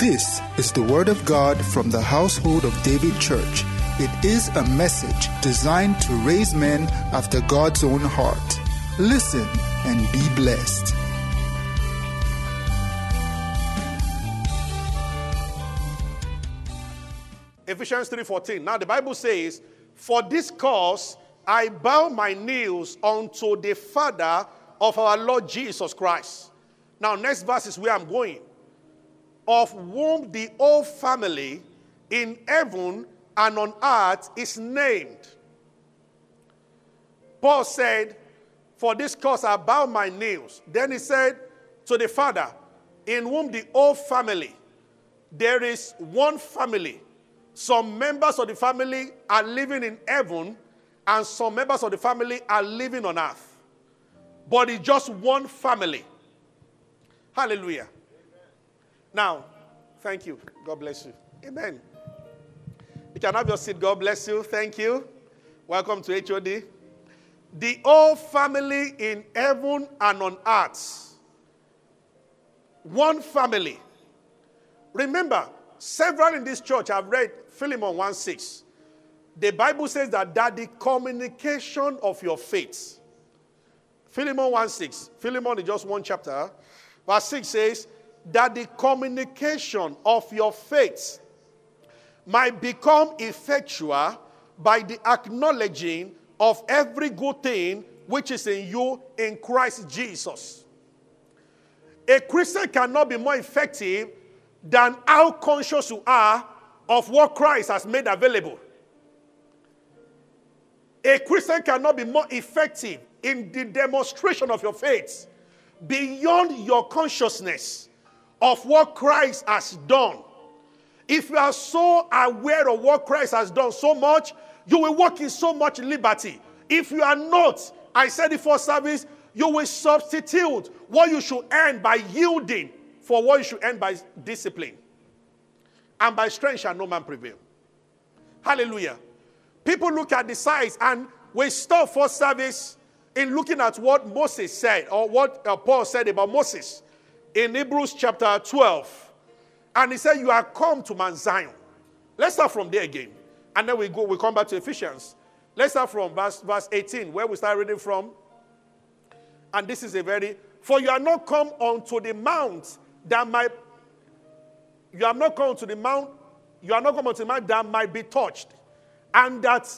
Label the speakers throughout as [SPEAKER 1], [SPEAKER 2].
[SPEAKER 1] This is the Word of God from the household of David Church. It is a message designed to raise men after God's own heart. Listen and be blessed.
[SPEAKER 2] Ephesians 3:14. Now the Bible says, "For this cause I bow my knees unto the Father of our Lord Jesus Christ." Now next verse is where I'm going. Of whom the whole family in heaven and on earth is named. Paul said, For this cause I bow my knees. Then he said to the Father, in whom the whole family, there is one family some members of the family are living in heaven, and some members of the family are living on earth. But it's just one family. Hallelujah. Now, thank you. God bless you. Amen. You can have your seat. God bless you. Thank you. Welcome to HOD. The whole family in heaven and on earth. One family. Remember, several in this church have read Philemon 1 6. The Bible says that, that the communication of your faith. Philemon 1 6. Philemon is just one chapter. Verse 6 says, that the communication of your faith might become effectual by the acknowledging of every good thing which is in you in Christ Jesus. A Christian cannot be more effective than how conscious you are of what Christ has made available. A Christian cannot be more effective in the demonstration of your faith beyond your consciousness of what Christ has done. If you are so aware of what Christ has done so much, you will walk in so much liberty. If you are not, I said it for service, you will substitute what you should earn by yielding for what you should earn by discipline and by strength shall no man prevail. Hallelujah. People look at the size and we stop for service in looking at what Moses said or what uh, Paul said about Moses in Hebrews chapter 12. And he said, You are come to Mount Zion. Let's start from there again. And then we go, we come back to Ephesians. Let's start from verse, verse 18, where we start reading from. And this is a very, for you are not come unto the mount that might, you have not come to the mount, you are not come to the mount that might be touched, and that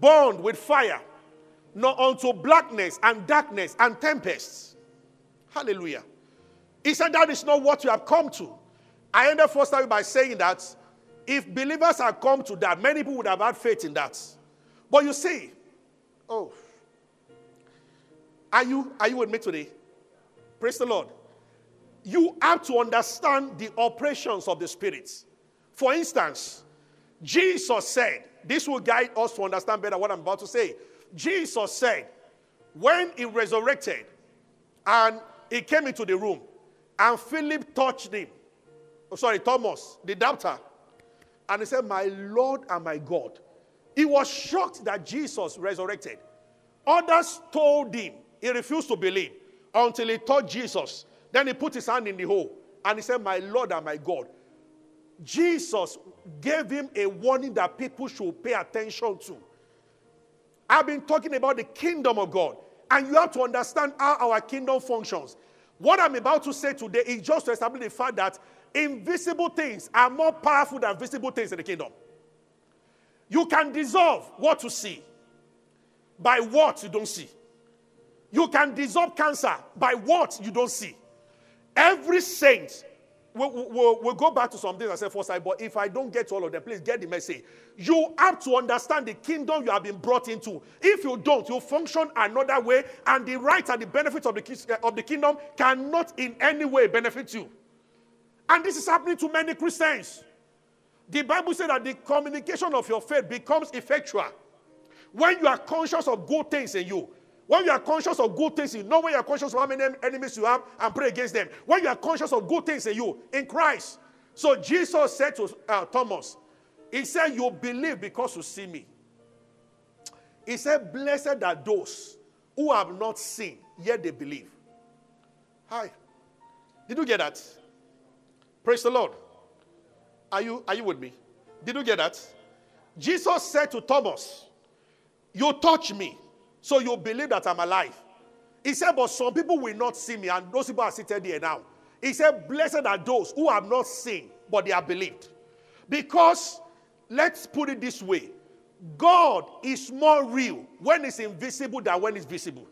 [SPEAKER 2] burned with fire, nor unto blackness and darkness and tempests. Hallelujah. He said that is not what you have come to. I ended first time by saying that if believers had come to that, many people would have had faith in that. But you see, oh, are you are you with me today? Praise the Lord you have to understand the operations of the spirits. For instance, Jesus said, this will guide us to understand better what I'm about to say. Jesus said, when he resurrected and he came into the room and Philip touched him, oh, sorry, Thomas, the doubter, and he said, My Lord and my God. He was shocked that Jesus resurrected. Others told him, he refused to believe until he touched Jesus then he put his hand in the hole and he said, My Lord and my God. Jesus gave him a warning that people should pay attention to. I've been talking about the kingdom of God, and you have to understand how our kingdom functions. What I'm about to say today is just to establish the fact that invisible things are more powerful than visible things in the kingdom. You can dissolve what you see by what you don't see. You can dissolve cancer by what you don't see. Every saint, we'll, we'll, we'll, go back to some things I said first but if I don't get to all of them, please get the message. You have to understand the kingdom you have been brought into. If you don't, you function another way, and the rights and the benefits of the, eh, of the kingdom cannot in any way benefit you. And this is happening to many Christians. The Bible says that the communication of your faith becomes effectual when you are conscious of good things in you. When you are conscious of good things, you know when you are conscious of how many enemies you have and pray against them. When you are conscious of good things in you, in Christ. So Jesus said to uh, Thomas, He said, You believe because you see me. He said, Blessed are those who have not seen, yet they believe. Hi. Did you get that? Praise the Lord. Are you, are you with me? Did you get that? Jesus said to Thomas, You touch me, so you believe that I'm alive. He said, But some people will not see me, and those people are seated here now. He said, Blessed are those who have not seen, but they have believed. Because, let's put it this way God is more real when it's invisible than when it's visible.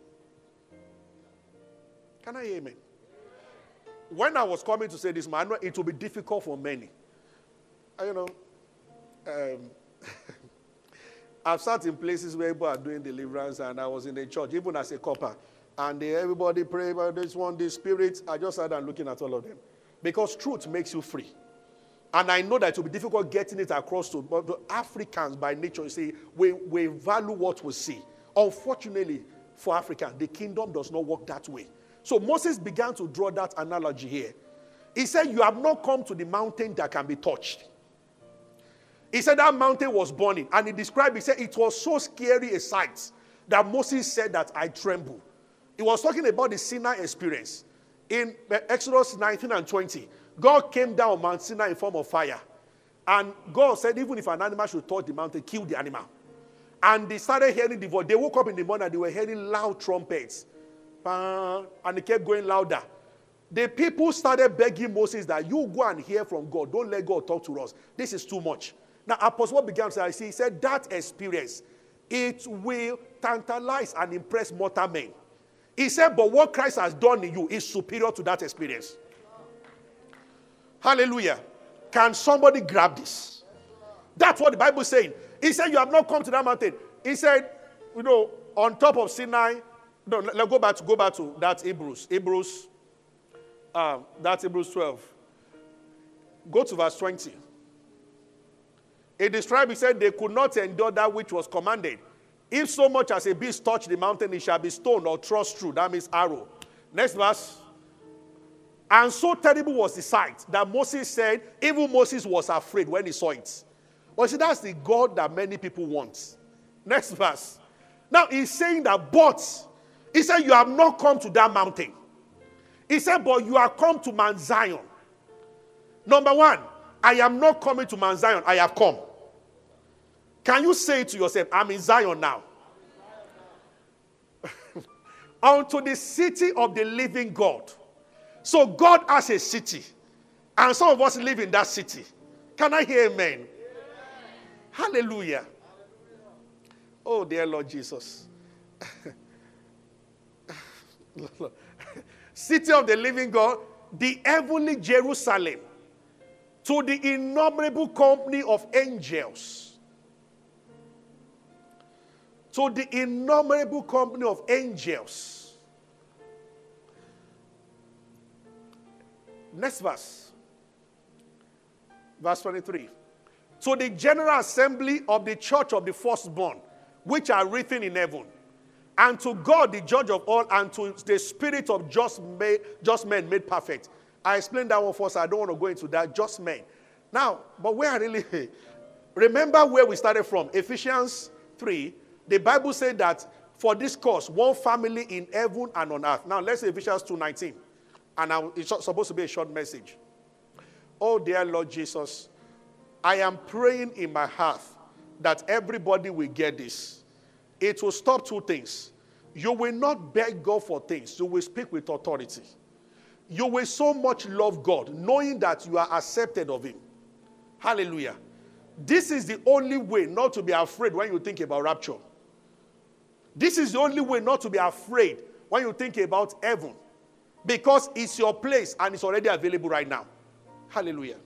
[SPEAKER 2] Can I hear amen? When I was coming to say this, man, it will be difficult for many. You know, um, I've sat in places where people are doing deliverance, and I was in a church, even as a copper, and they, everybody pray about this one, this spirit. I just sat and looking at all of them. Because truth makes you free. And I know that it will be difficult getting it across to but the Africans by nature, you see, we, we value what we see. Unfortunately, for Africans, the kingdom does not work that way. So Moses began to draw that analogy here. He said, You have not come to the mountain that can be touched. He said that mountain was burning. And he described, he said, it was so scary a sight that Moses said that I tremble. He was talking about the Sinai experience. In Exodus 19 and 20, God came down Mount Sinai in form of fire. And God said, even if an animal should touch the mountain, kill the animal. And they started hearing the voice. They woke up in the morning, and they were hearing loud trumpets. And it kept going louder. The people started begging Moses that you go and hear from God. Don't let God talk to us. This is too much. Now, Apostle began to say, he said that experience, it will tantalize and impress mortal men. He said, but what Christ has done in you is superior to that experience. Hallelujah. Can somebody grab this? That's what the Bible is saying. He said, You have not come to that mountain. He said, You know, on top of Sinai. No, let's go back to go back to that Hebrews. Hebrews, um, that's Hebrews 12. Go to verse 20. It described, he said, they could not endure that which was commanded. If so much as a beast touch the mountain, it shall be stoned or thrust through. That means arrow. Next verse. And so terrible was the sight that Moses said, even Moses was afraid when he saw it. But see, that's the God that many people want. Next verse. Now he's saying that, but he said, You have not come to that mountain. He said, But you have come to Mount Zion. Number one, I am not coming to Mount Zion, I have come. Can you say to yourself, I'm in Zion now? Unto the city of the living God. So God has a city, and some of us live in that city. Can I hear amen? Hallelujah. Oh, dear Lord Jesus. city of the living God, the heavenly Jerusalem to the innumerable company of angels. To the innumerable company of angels. Next verse. Verse 23. To the general assembly of the church of the firstborn, which are written in heaven, and to God, the judge of all, and to the spirit of just, made, just men made perfect I explained that one first. I don't want to go into that. Just men. Now, but where I really remember where we started from Ephesians 3. The Bible said that for this cause, one family in heaven and on earth. Now, let's say Ephesians 2:19. And now it's supposed to be a short message. Oh, dear Lord Jesus, I am praying in my heart that everybody will get this. It will stop two things. You will not beg God for things, you will speak with authority you will so much love God, knowing that you are accepted of Him. Hallelujah. This is the only way not to be afraid when you think about rapture. This is the only way not to be afraid when you think about heaven. Because it's your place and it's already available right now. Hallelujah.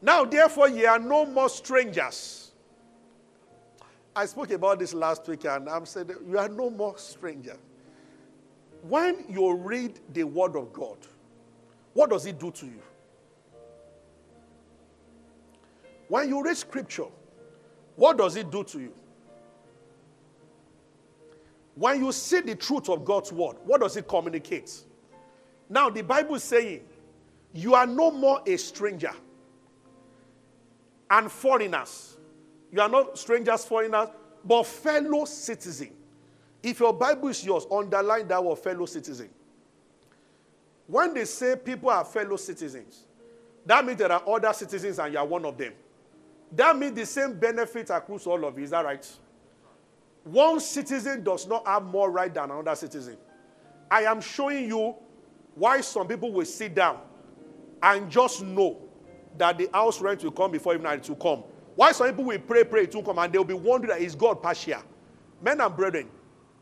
[SPEAKER 2] Now, therefore, ye are no more strangers. I spoke about this last week and I'm saying you are no more strangers when you read the Word of God, what does it do to you? When you read Scripture, what does it do to you? When you see the truth of God's Word, what does it communicate? Now, the Bible is saying, you are no more a stranger and foreigners. You are not strangers, foreigners, but fellow citizens if your Bible is yours, underline that word fellow citizen. When they say people are fellow citizens, That means there are other citizens and you are one of them. That means the same benefit accrues to all of you. Is that right? One citizen does not have more right than another citizen. I am showing you why some people will sit down and just know that the house rent will come before even it will come. Why some people will pray, pray, it will come, and they'll be wondering that is God partial. Men and brethren,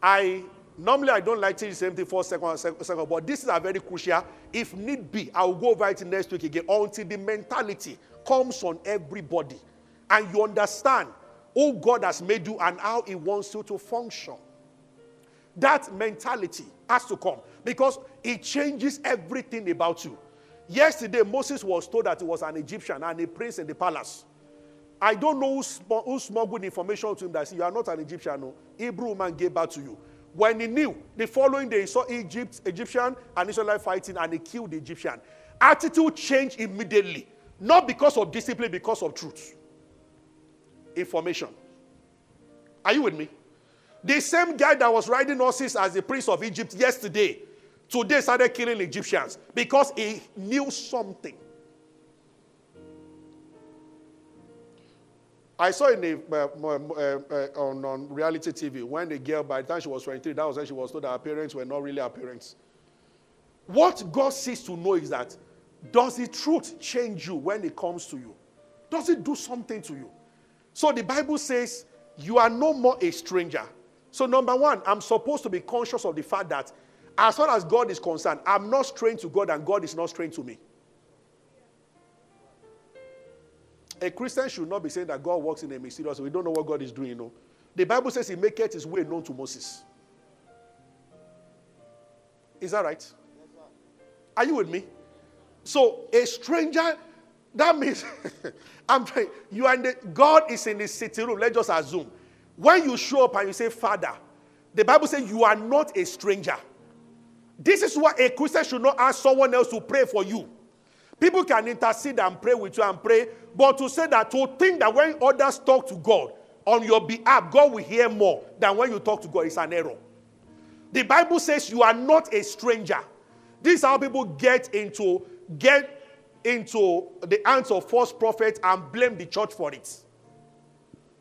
[SPEAKER 2] I normally I don't like the same thing for second, second, second, but this is a very crucial. If need be, I will go over it next week again until the mentality comes on everybody and you understand who God has made you and how He wants you to function. That mentality has to come because it changes everything about you. Yesterday, Moses was told that he was an Egyptian and a prince in the palace. I don't know who, sm- who smuggled information to him that said, You are not an Egyptian. No. Hebrew woman gave back to you. When he knew, the following day, he saw Egypt, Egyptian and Israelite fighting and he killed the Egyptian. Attitude changed immediately. Not because of discipline, because of truth. Information. Are you with me? The same guy that was riding horses as the prince of Egypt yesterday, today started killing Egyptians because he knew something. I saw in the, uh, uh, uh, on, on reality TV when the girl, by the time she was 23, that was when she was told that her parents were not really her parents. What God sees to know is that does the truth change you when it comes to you? Does it do something to you? So the Bible says you are no more a stranger. So, number one, I'm supposed to be conscious of the fact that as far as God is concerned, I'm not strange to God and God is not strange to me. A Christian should not be saying that God works in a mysterious way. We don't know what God is doing, you know. The Bible says he maketh his way known to Moses. Is that right? Are you with me? So a stranger, that means I'm trying, you and God is in the sitting room. Let's just assume. When you show up and you say, Father, the Bible says you are not a stranger. This is why a Christian should not ask someone else to pray for you. People can intercede and pray with you and pray, but to say that, to think that when others talk to God on your behalf, God will hear more than when you talk to God is an error. The Bible says you are not a stranger. This is how people get into get into the hands of false prophets and blame the church for it.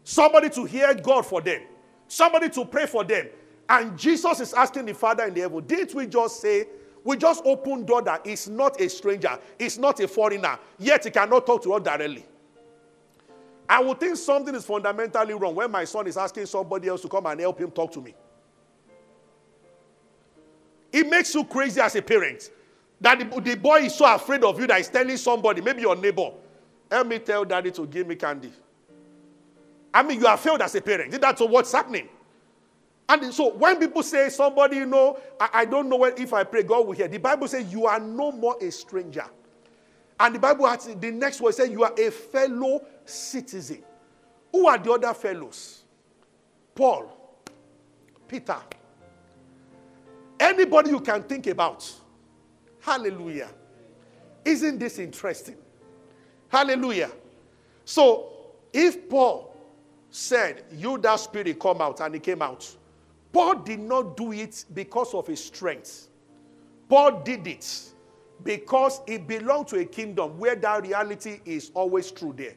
[SPEAKER 2] Somebody to hear God for them, somebody to pray for them. And Jesus is asking the Father in the heaven, didn't we just say we just open door that is not a stranger, it's not a foreigner, yet he cannot talk to us directly. I would think something is fundamentally wrong when my son is asking somebody else to come and help him talk to me. It makes you crazy as a parent that the, the boy is so afraid of you that he's telling somebody, maybe your neighbor, help me tell daddy to give me candy. I mean, you are failed as a parent. That's what's happening. And so when people say somebody, you know, I, I don't know if I pray, God will hear. The Bible says you are no more a stranger. And the Bible has the next word says you are a fellow citizen. Who are the other fellows? Paul, Peter, anybody you can think about. Hallelujah. Isn't this interesting? Hallelujah. So, if Paul said, You, that spirit, come out, and he came out, Paul did not do it because of his strength. Paul did it because he belonged to a kingdom where that reality is always true there.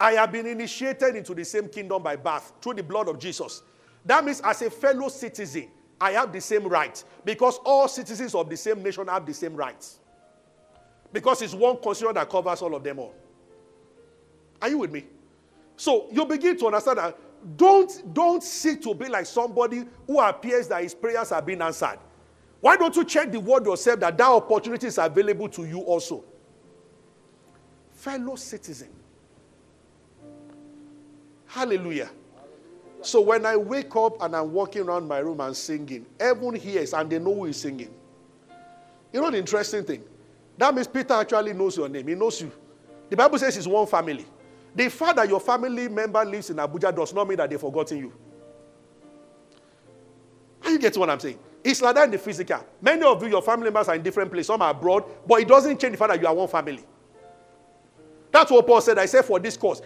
[SPEAKER 2] I have been initiated into the same kingdom by birth through the blood of Jesus. That means, as a fellow citizen, I have the same rights because all citizens of the same nation have the same rights. Because it's one constitution that covers all of them all. Are you with me? So you begin to understand that don't, don't seek to be like somebody who appears that his prayers are being answered. Why don't you check the word yourself that that opportunity is available to you also? Fellow citizen. Hallelujah. So when I wake up and I'm walking around my room and singing, everyone hears and they know who is singing. You know the interesting thing? That means Peter actually knows your name. He knows you. The Bible says it's one family. The fact that your family member lives in Abuja does not mean that they've forgotten you. Are you getting what I'm saying? It's like that in the physical. Many of you, your family members are in different places, some are abroad, but it doesn't change the fact that you are one family. That's what Paul said. I said for this cause.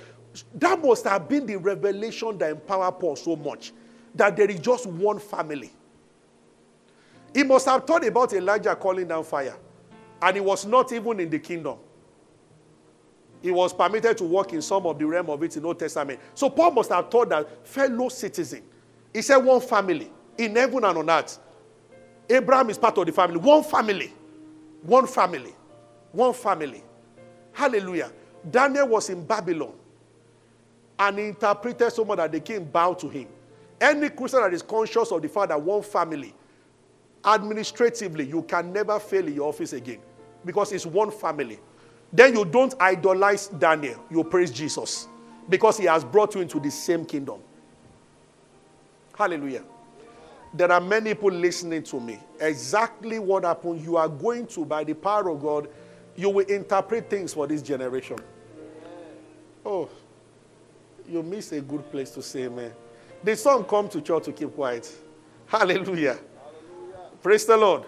[SPEAKER 2] That must have been the revelation that empowered Paul so much that there is just one family. He must have thought about Elijah calling down fire. And he was not even in the kingdom. He was permitted to walk in some of the realm of it in Old Testament. So Paul must have thought that fellow citizen. He said one family in heaven and on earth. Abraham is part of the family. One family. One family. One family. Hallelujah. Daniel was in Babylon and he interpreted so much that the king bowed to him. Any Christian that is conscious of the fact that one family, administratively, you can never fail in your office again because it's one family. Then you don't idolize Daniel, you praise Jesus because he has brought you into the same kingdom. Hallelujah. There are many people listening to me. Exactly what happened, you are going to, by the power of God, you will interpret things for this generation. Oh, you miss a good place to say amen. The song come to church to keep quiet. Hallelujah. Hallelujah. Praise the Lord.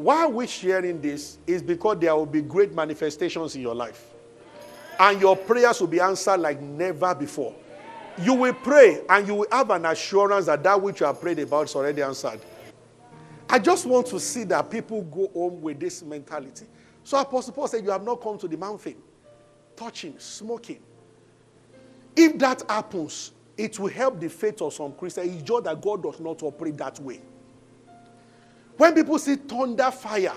[SPEAKER 2] Why we sharing this? Is because there will be great manifestations in your life. And your prayers will be answered like never before. You will pray and you will have an assurance that that which you have prayed about is already answered. I just want to see that people go home with this mentality. So Apostle Paul said, You have not come to the mountain, touching, smoking, if that happens, it will help the faith of some Christians. It's just that God does not operate that way. When people see thunder, fire,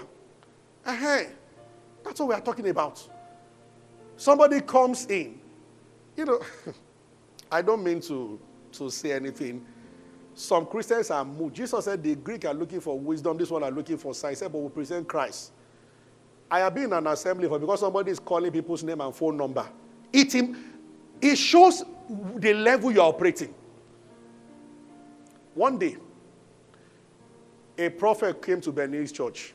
[SPEAKER 2] uh-huh, that's what we are talking about. Somebody comes in. You know, I don't mean to, to say anything. Some Christians are moved. Jesus said the Greek are looking for wisdom, this one are looking for science. Said, but we present Christ. I have been in an assembly for because somebody is calling people's name and phone number. It it shows the level you're operating. One day, a prophet came to Benny Hinn's church.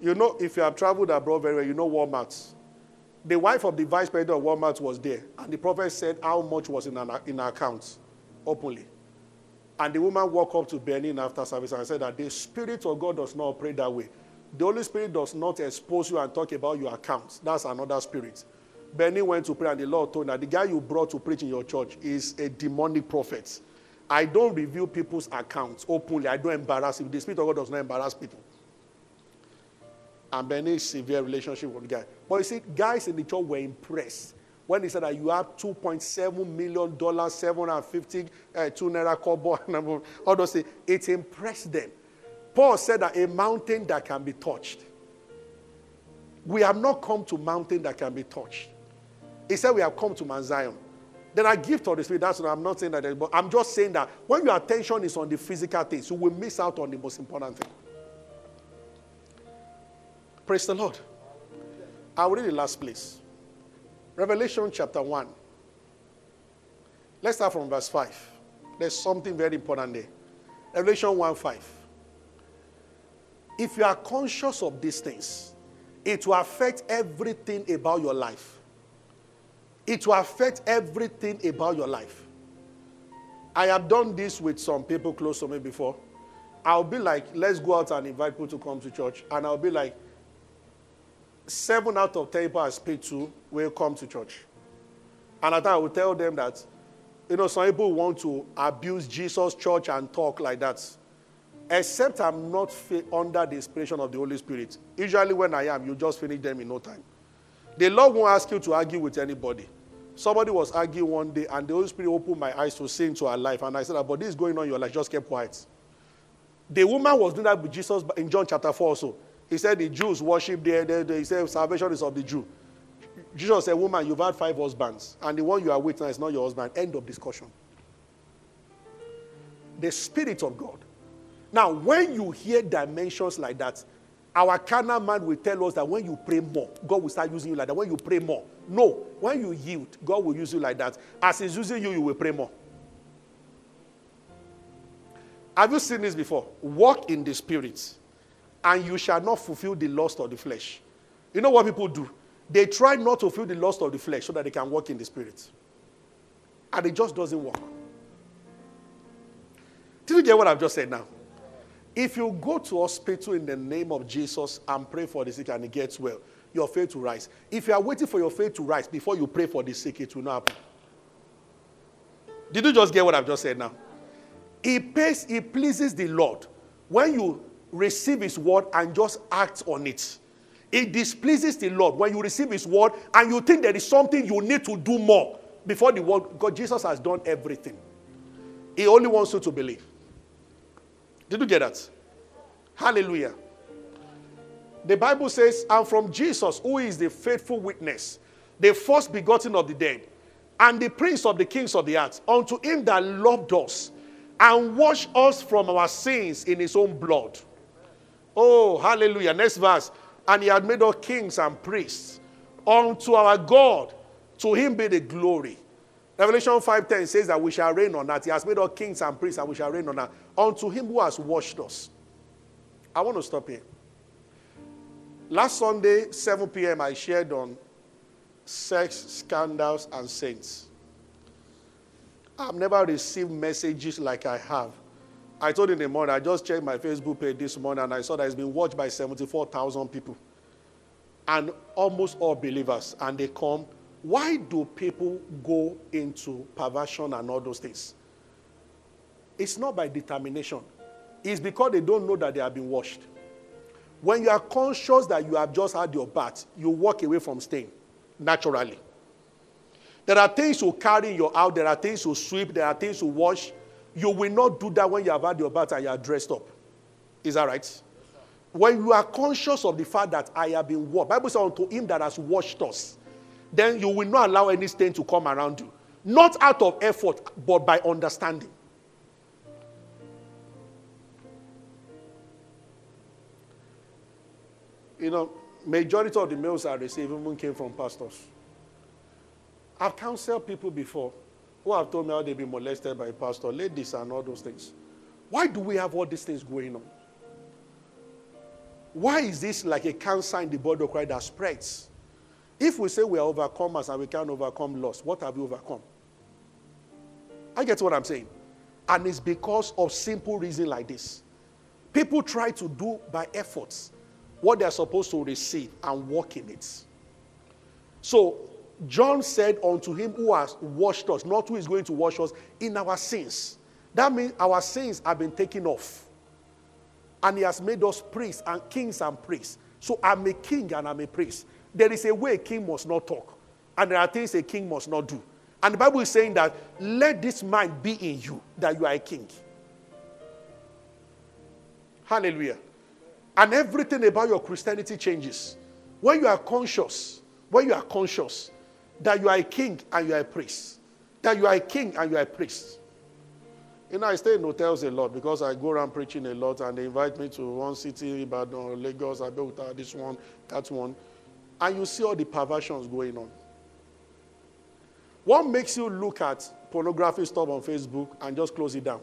[SPEAKER 2] You know, if you have traveled abroad very well, you know Walmart. The wife of the vice president of Walmart was there, and the prophet said how much was in, an, in her account openly. And the woman walked up to Benin after service and said that the Spirit of God does not operate that way. The Holy Spirit does not expose you and talk about your accounts. That's another spirit. Benny went to pray, and the Lord told that the guy you brought to preach in your church is a demonic prophet. I don't reveal people's accounts openly. I don't embarrass you. The Spirit of God does not embarrass people. And a severe relationship with the guy. But you see, guys in the church were impressed when he said that you have $2.7 million, 750 uh, two naira kobo, all those. It impressed them. Paul said that a mountain that can be touched. We have not come to mountain that can be touched. He said, We have come to Mount Zion. Then I give to the Spirit. That's what I'm not saying that, but I'm just saying that when your attention is on the physical things, you will miss out on the most important thing. Praise the Lord. I will read the last place. Revelation chapter 1. Let's start from verse 5. There's something very important there. Revelation 1 5. If you are conscious of these things, it will affect everything about your life it will affect everything about your life. I have done this with some people close to me before. I'll be like, let's go out and invite people to come to church. And I'll be like, seven out of ten people I speak to will come to church. And I thought I will tell them that, you know, some people want to abuse Jesus' church and talk like that. Except I'm not under the inspiration of the Holy Spirit. Usually, when I am, you just finish them in no time. The Lord won't ask you to argue with anybody. Somebody was arguing one day, and the Holy Spirit opened my eyes to see into her life. And I said, But this is going on in your life. Just keep quiet. The woman was doing that with Jesus in John chapter 4 also. He said the Jews worship there. The, the, he said salvation is of the Jew. Jesus said, Woman, you've had five husbands, and the one you are with now is not your husband. End of discussion. The Spirit of God. Now, when you hear dimensions like that, our carnal mind will tell us that when you pray more, God will start using you like that. When you pray more, no. When you yield, God will use you like that. As He's using you, you will pray more. Have you seen this before? Walk in the Spirit, and you shall not fulfill the lust of the flesh. You know what people do? They try not to fulfill the lust of the flesh so that they can walk in the Spirit. And it just doesn't work. Did you get what I've just said now? If you go to hospital in the name of Jesus and pray for the sick and it gets well, your faith will rise. If you are waiting for your faith to rise before you pray for the sick, it will not happen. Did you just get what I've just said now? It pays, it pleases the Lord when you receive His word and just act on it. It displeases the Lord when you receive His word and you think there is something you need to do more before the word. God, Jesus has done everything. He only wants you to believe. Did you get that? Hallelujah. The Bible says, and from Jesus, who is the faithful witness, the first begotten of the dead, and the prince of the kings of the earth, unto him that loved us and washed us from our sins in his own blood. Oh, hallelujah. Next verse. And he had made us kings and priests unto our God. To him be the glory. Revelation 5:10 says that we shall reign on that. He has made us kings and priests, and we shall reign on that. Unto him who has washed us. I want to stop here. Last Sunday, 7 p.m., I shared on sex, scandals, and saints. I've never received messages like I have. I told in the morning, I just checked my Facebook page this morning and I saw that it's been watched by 74,000 people. And almost all believers. And they come. Why do people go into perversion and all those things? It's not by determination, it's because they don't know that they have been washed. When you are conscious that you have just had your bath, you walk away from stain naturally. There are things you carry in your there are things you sweep, there are things you wash. You will not do that when you have had your bath and you are dressed up. Is that right? When you are conscious of the fact that I have been washed, Bible says unto him that has washed us, then you will not allow any stain to come around you. Not out of effort, but by understanding. You know, majority of the mails I receive even came from pastors. I've counseled people before who have told me how they've been molested by a pastor, ladies, and all those things. Why do we have all these things going on? Why is this like a cancer in the body of Christ that spreads? If we say we are overcomers and we can't overcome loss, what have we overcome? I get what I'm saying. And it's because of simple reason like this. People try to do by efforts what they're supposed to receive and walk in it. So John said unto him who has washed us, not who is going to wash us, in our sins. That means our sins have been taken off. And he has made us priests and kings and priests. So I'm a king and I'm a priest. There is a way a king must not talk, and there are things a king must not do. And the Bible is saying that let this mind be in you that you are a king. Hallelujah. And everything about your Christianity changes. When you are conscious, when you are conscious that you are a king and you are a priest, that you are a king and you are a priest. You know, I stay in hotels a lot because I go around preaching a lot and they invite me to one city, Ibadan, Lagos, Abeokuta, this one, that one. And you see all the perversions going on. What makes you look at pornography stuff on Facebook and just close it down?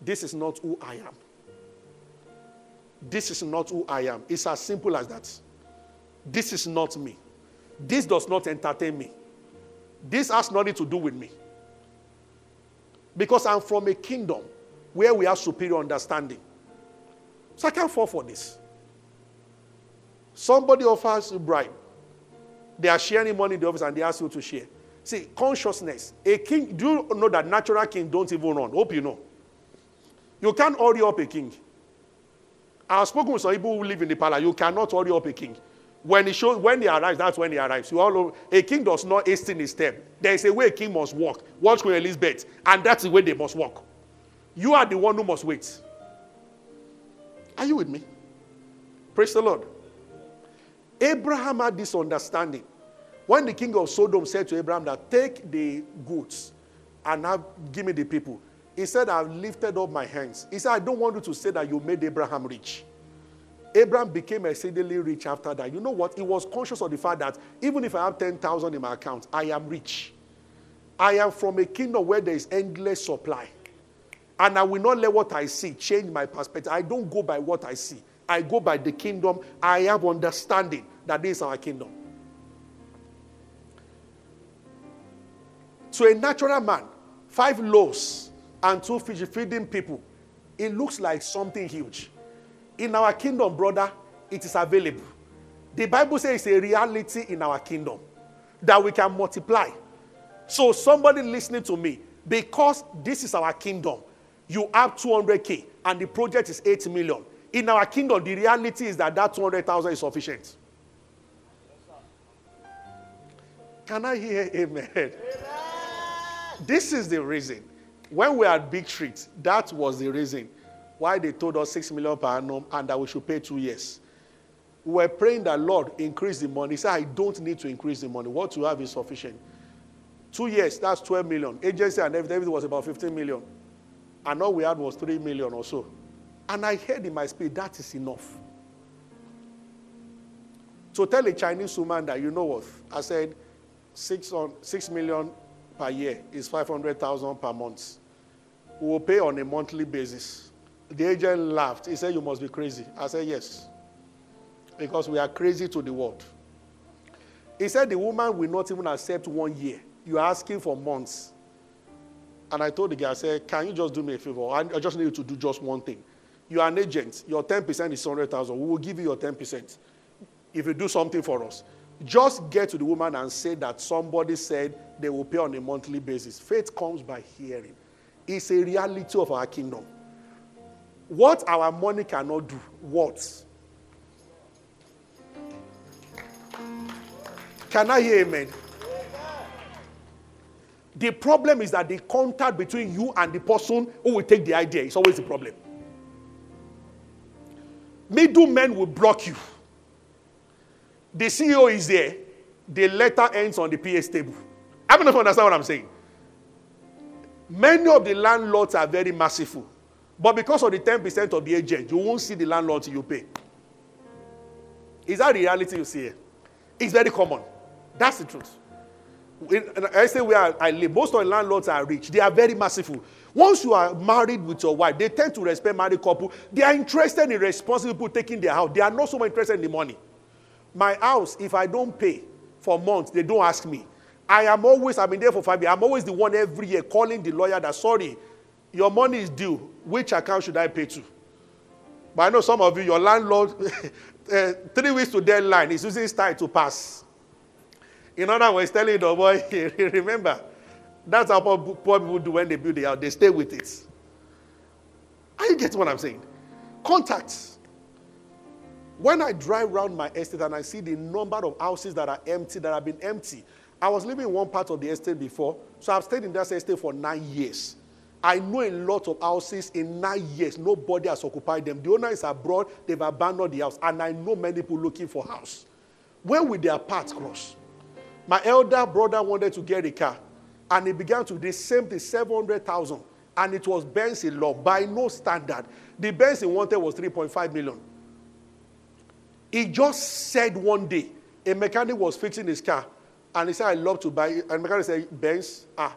[SPEAKER 2] This is not who I am. This is not who I am. It's as simple as that. This is not me. This does not entertain me. This has nothing to do with me. Because I'm from a kingdom where we have superior understanding. So I can't fall for this. Somebody offers a bribe. They are sharing money in the office and they ask you to share. See, consciousness. A king, do you know that natural king don't even run? Hope you know. You can't hurry up a king. I've spoken with some people who live in the palace. You cannot hurry up a king. When he shows when he arrives, that's when he arrives. You all know a king does not hasten his step. There is a way a king must walk. Watch Queen Elizabeth, and that's the way they must walk. You are the one who must wait. Are you with me? Praise the Lord. Abraham had this understanding. When the king of Sodom said to Abraham that take the goods and now give me the people, he said, I've lifted up my hands. He said, I don't want you to say that you made Abraham rich. Abraham became exceedingly rich after that. You know what? He was conscious of the fact that even if I have 10,000 in my account, I am rich. I am from a kingdom where there is endless supply. And I will not let what I see change my perspective. I don't go by what I see. I go by the kingdom. I have understanding that this is our kingdom. To a natural man, five loaves and two fish feeding people, it looks like something huge. In our kingdom, brother, it is available. The Bible says it's a reality in our kingdom that we can multiply. So, somebody listening to me, because this is our kingdom, you have 200K. and the project is 8 million. In our kingdom, the reality is that that 200,000 is sufficient. Can I hear amen? amen? This is the reason. When we had Big Street, that was the reason why they told us 6 million per annum and that we should pay two years. We were praying that Lord increase the money. He said, I don't need to increase the money. What you have is sufficient. Two years, that's 12 million. Agency and everything was about 15 million. And all we had was 3 million or so. And I heard in my spirit, that is enough. So tell a Chinese woman that you know what? I said, six, on, six million per year is 500,000 per month. We will pay on a monthly basis. The agent laughed. He said, You must be crazy. I said, Yes. Because we are crazy to the world. He said, The woman will not even accept one year. You are asking for months. And I told the guy, I said, Can you just do me a favor? I just need you to do just one thing. You are an agent. Your 10% is 100,000. We will give you your 10% if you do something for us. Just get to the woman and say that somebody said they will pay on a monthly basis. Faith comes by hearing. It's a reality of our kingdom. What our money cannot do, what? Can I hear amen? The problem is that the contact between you and the person who will take the idea is always the problem. Middlemen will block you. The CEO is there. The letter ends on the PS table. I don't know if understand what I'm saying. Many of the landlords are very merciful. But because of the 10% of the agent, you won't see the landlord till you pay. Is that reality you see here? It's very common. That's the truth. I say where I live, most of the landlords are rich. They are very merciful. Once you are married with your wife, they tend to respect married couple. They are interested in responsible people taking their house. They are not so much interested in the money. My house, if I don't pay for months, they don't ask me. I am always, I've been there for five years. I'm always the one every year calling the lawyer that, sorry, your money is due. Which account should I pay to? But I know some of you, your landlord, uh, three weeks to deadline is using style to pass. In other words, telling the boy, remember, that's how poor people do when they build the house. They stay with it. Are you getting what I'm saying? Contacts. When I drive around my estate and I see the number of houses that are empty, that have been empty, I was living in one part of the estate before, so I've stayed in that estate for nine years. I know a lot of houses in nine years, nobody has occupied them. The owner is abroad, they've abandoned the house, and I know many people looking for house. When will their paths cross? My elder brother wanted to get a car, and he began to the same thing, 700,000, and it was Benz in law by no standard. The Benz he wanted was 3.5 million. He just said one day, a mechanic was fixing his car, and he said, I love to buy it. And the mechanic said, Benz, ah.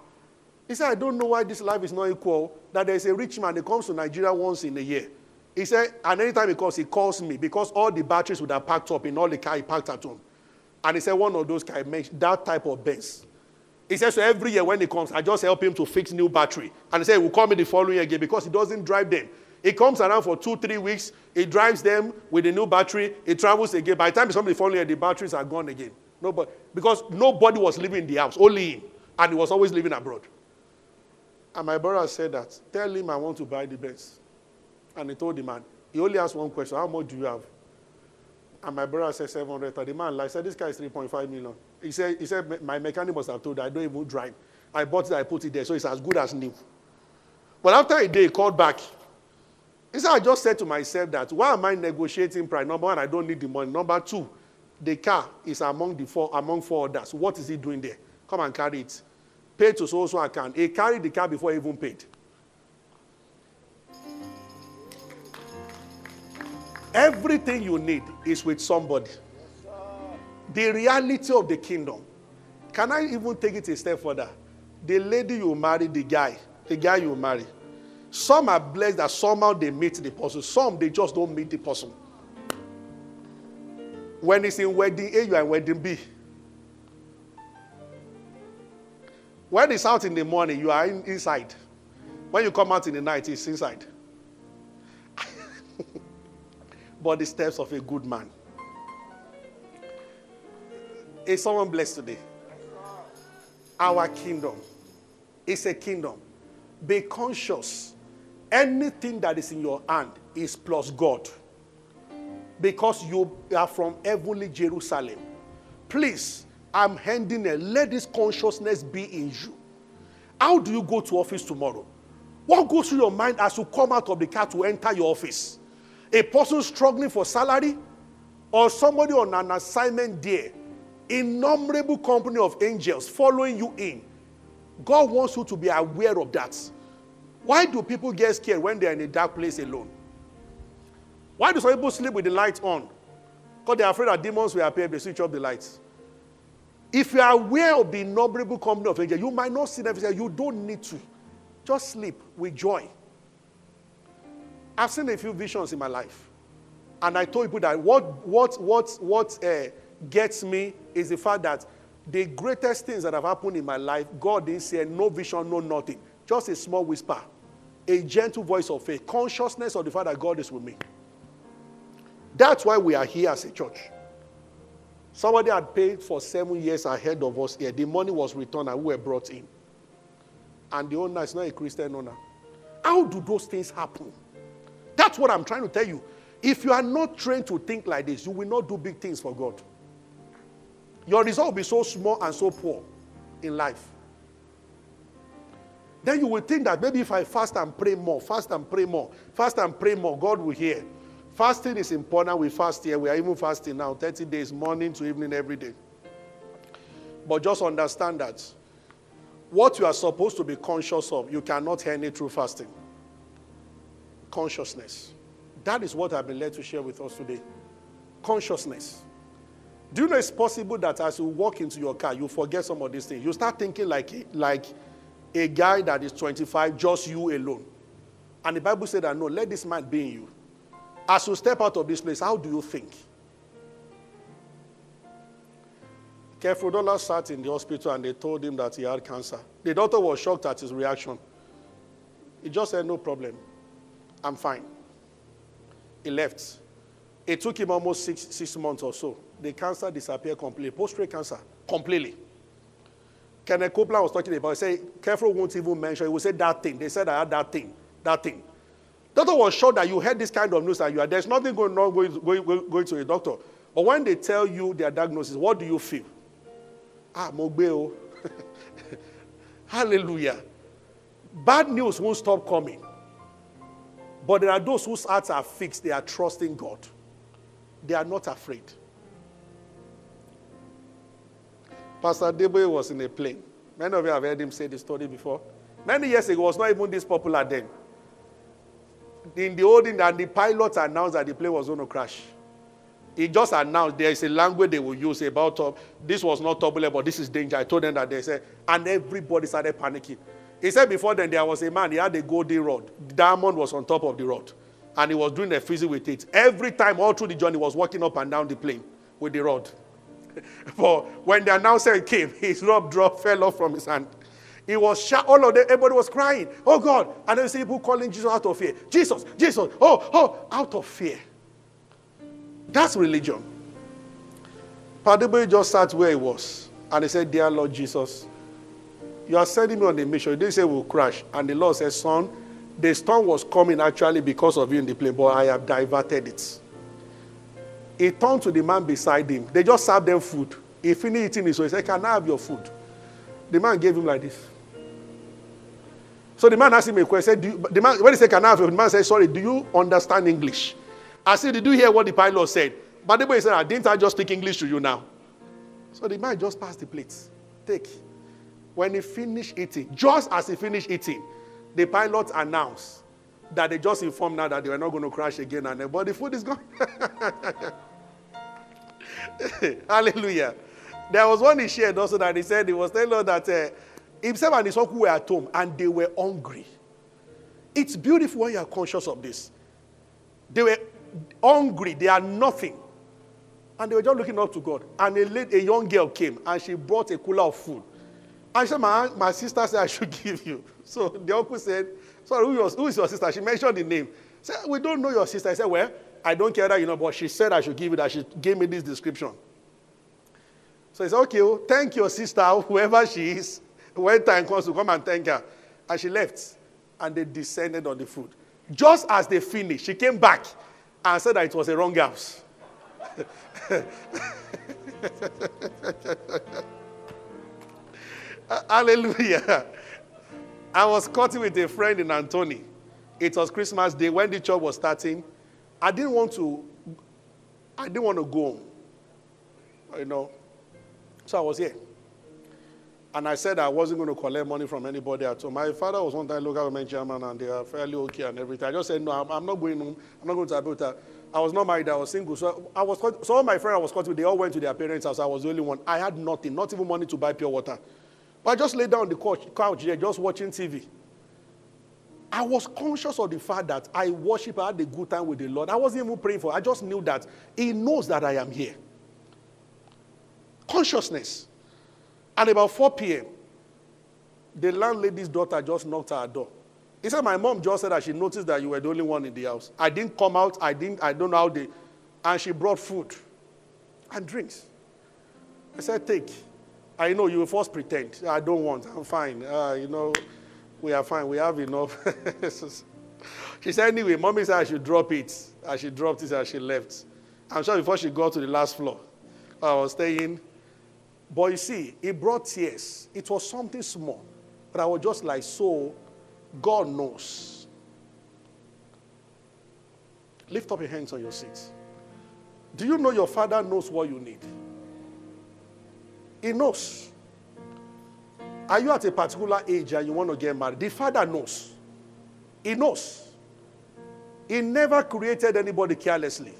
[SPEAKER 2] He said, I don't know why this life is not equal, that there's a rich man that comes to Nigeria once in a year. He said, and anytime he calls, he calls me because all the batteries would have packed up in all the car he parked at home. And he said, one of those cars, that type of Benz. He says, so every year when he comes, I just help him to fix new battery. And he said, he will call me the following year again because he doesn't drive them. He comes around for two, three weeks. He drives them with a new battery. He travels again. By the time somebody following year, the batteries are gone again. Nobody, because nobody was living in the house, only him. And he was always living abroad. And my brother said that, tell him I want to buy the best. And he told the man, he only asked one question, how much do you have? And my brother said 700. The man like, said, this guy is 3.5 million. He said, he said, my mechanic must have told I don't even drive. I bought it, I put it there, so it's as good as new. But after a day, he called back. He said, I just said to myself that, why am I negotiating price? Number one, I don't need the money. Number two, the car is among the four, among four others. What is he doing there? Come and carry it. Pay to so so account. He carried the car before he even paid. Everything you need is with somebody. the reality of the kingdom. Can I even take it a step further? The lady you marry, the guy, the guy you marry. Some are blessed that somehow they meet the person. Some they just don't meet the person. When it's in wedding A, you are in wedding B. When it's out in the morning, you are in, inside. When you come out in the night, it's inside. But the steps of a good man. Is someone blessed today? Our kingdom is a kingdom. Be conscious. anything that is in your hand is plus God. Because you are from heavenly Jerusalem. Please, I'm handing it. Let this consciousness be in you. How do you go to office tomorrow? What goes through your mind as you come out of the car to enter your office? A person struggling for salary or somebody on an assignment there? Innumerable company of angels following you in. God wants you to be aware of that. Why do people get scared when they're in a dark place alone? Why do some people sleep with the light on? Because they're afraid that demons will appear if they switch off the lights. If you are aware of the innumerable company of angels, you might not see them. You don't need to. Just sleep with joy. I've seen a few visions in my life. And I told people that what, what, what, what uh, gets me is the fact that the greatest things that have happened in my life, God didn't say no vision, no nothing. Just a small whisper, a gentle voice of faith, consciousness of the fact that God is with me. That's why we are here as a church. Somebody had paid for seven years ahead of us here. The money was returned and we were brought in. And the owner is not a Christian owner. How do those things happen? That's what I'm trying to tell you. If you are not trained to think like this, you will not do big things for God. Your result will be so small and so poor in life. Then you will think that maybe if I fast and pray more, fast and pray more, fast and pray more, God will hear. Fasting is important. We fast here. We are even fasting now, 30 days, morning to evening, every day. But just understand that what you are supposed to be conscious of, you cannot it through fasting. Consciousness. That is what I've been led to share with us today. Consciousness. Do you know it's possible that as you walk into your car, you forget some of these things? You start thinking like, like a guy that is 25, just you alone. And the Bible said that no, let this man be in you. As you step out of this place, how do you think? Kefrodola sat in the hospital and they told him that he had cancer. The doctor was shocked at his reaction. He just said, No problem. I'm fine. He left. It took him almost six, six months or so. The cancer disappeared completely. Prostate cancer, completely. Kenneth Copeland was talking about, he said, Careful won't even mention, he will say that thing. They said I had that thing, that thing. Doctor was sure that you heard this kind of news and you are there's nothing going on going, going, going to a doctor. But when they tell you their diagnosis, what do you feel? Ah, Mogbeo. Hallelujah. Bad news won't stop coming. But there are those whose hearts are fixed, they are trusting God. They are not afraid. Pastor Adeboye was in a plane. Many of you have heard him say this story before. Many years ago, it was not even this popular then in the old and the pilots announced that the plane was going to crash. He just announced there is a language they will use about uh, this was not turbulent, but this is danger. I told them that they said, and everybody started panicking. He said before then there was a man, he had a golden rod. Diamond was on top of the rod. And he was doing a physics with it. Every time, all through the journey, he was walking up and down the plane with the rod. but when the announcer came, his rod fell off from his hand. He was shout, all of them, everybody was crying, oh God. And then you see people calling Jesus out of fear. Jesus, Jesus, oh, oh, out of fear. That's religion. Padebo just sat where he was. And he said, Dear Lord Jesus, you are sending me on a mission. He didn't say we'll crash. And the Lord said, Son, the storm was coming actually because of you in the plane, but I have diverted it. He turned to the man beside him. They just served them food. He finished eating it, so he said, Can I have your food? The man gave him like this. So the man asked him a question. You, the man, when he said, Can I have The man said, Sorry, do you understand English? I said, Did you hear what the pilot said? But the boy said, I Didn't I just speak English to you now? So the man just passed the plates. Take. When he finished eating, just as he finished eating, the pilot announced that they just informed now that they were not going to crash again and but the food is gone. Hallelujah. There was one he shared also that he said he was telling us that uh, himself and his uncle were at home and they were hungry. It's beautiful when you are conscious of this. They were hungry, they are nothing. And they were just looking up to God. And a, a young girl came and she brought a cooler of food. I said, my, my sister said I should give you. So the uncle said, Sorry, who, who is your sister? She mentioned the name. Said, We don't know your sister. I said, Well, I don't care that you know, but she said I should give you that. She gave me this description. So he said, Okay, well, thank your sister, whoever she is when time comes to come and thank her. And she left. And they descended on the food. Just as they finished, she came back and said that it was a wrong house. Uh, hallelujah. I was cutting with a friend in Anthony. It was Christmas Day when the church was starting. I didn't want to, I didn't want to go home. You know. So I was here. And I said I wasn't going to collect money from anybody at all. My father was one time local government chairman and they are fairly okay and everything. I just said, no, I'm, I'm not going home. I'm not going to Abuja. I was not married. I was single. So I was, so all my friends I was caught with, they all went to their parents' house. I was the only one. I had nothing, not even money to buy pure water. I just lay down on the couch, couch there, just watching TV. I was conscious of the fact that I worship, I had a good time with the Lord. I wasn't even praying for I just knew that He knows that I am here. Consciousness. And about 4 p.m., the landlady's daughter just knocked at our door. He said, My mom just said that she noticed that you were the only one in the house. I didn't come out, I didn't, I don't know how they. And she brought food and drinks. I said, Take. I know you will first pretend. I don't want, I'm fine. Uh, you know, we are fine, we have enough. she said, Anyway, mommy said I should drop it. And she dropped it and she left. I'm sure before she got to the last floor, I was staying but you see, it brought tears. It was something small. But I was just like, so God knows. Lift up your hands on your seats. Do you know your father knows what you need? He knows. Are you at a particular age and you want to get married? The father knows. He knows. He never created anybody carelessly.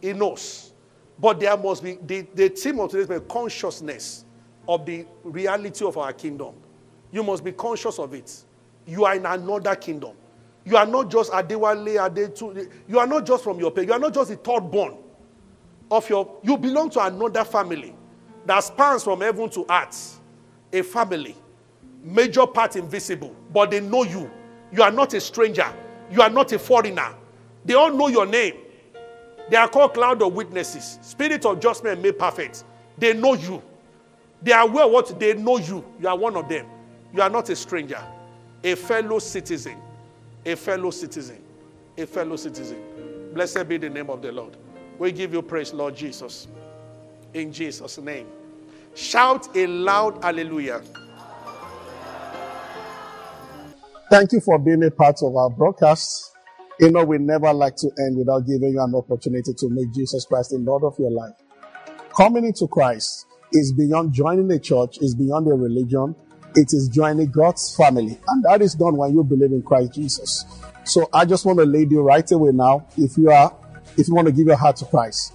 [SPEAKER 2] He knows. But there must be the, the theme of today's consciousness of the reality of our kingdom. You must be conscious of it. You are in another kingdom. You are not just Adewale, Adetu. You are not just from your pay. You are not just the third born of your. You belong to another family that spans from heaven to earth. A family, major part invisible, but they know you. You are not a stranger. You are not a foreigner. They all know your name. They are called cloud of witnesses. Spirit of judgment made perfect. They know you. They are aware what they know you. You are one of them. You are not a stranger, a fellow citizen. A fellow citizen. A fellow citizen. Blessed be the name of the Lord. We give you praise, Lord Jesus. In Jesus' name. Shout a loud hallelujah.
[SPEAKER 3] Thank you for being a part of our broadcast. You know, we never like to end without giving you an opportunity to make Jesus Christ the Lord of your life. Coming into Christ is beyond joining a church, is beyond a religion. It is joining God's family. And that is done when you believe in Christ Jesus. So I just want to lead you right away now. If you are, if you want to give your heart to Christ,